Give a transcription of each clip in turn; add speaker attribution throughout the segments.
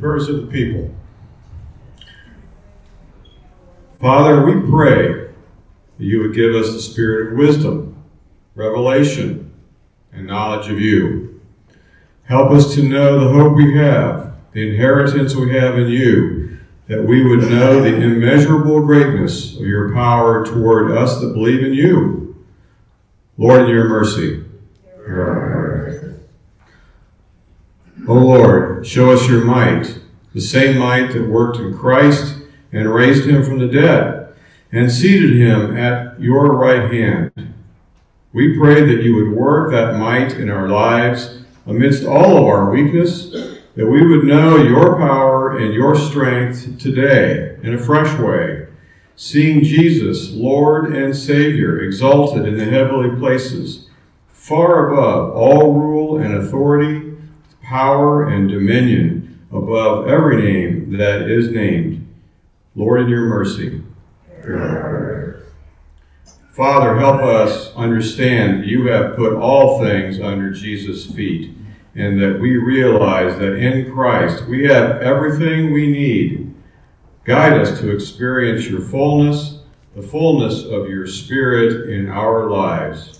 Speaker 1: prayers of the people. Father, we pray that you would give us the spirit of wisdom, revelation, and knowledge of you. Help us to know the hope we have, the inheritance we have in you, that we would know the immeasurable greatness of your power toward us that believe in you. Lord, in your mercy. O Lord, show us your might, the same might that worked in Christ and raised him from the dead and seated him at your right hand. We pray that you would work that might in our lives amidst all of our weakness, that we would know your power and your strength today in a fresh way, seeing Jesus, Lord and Savior, exalted in the heavenly places, far above all rule power and dominion, above every name that is named. Lord, in your mercy, Father, help us understand you have put all things under Jesus' feet, and that we realize that in Christ we have everything we need. Guide us to experience your fullness, the fullness of your Spirit in our lives.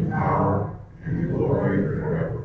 Speaker 1: the power, and the glory forever.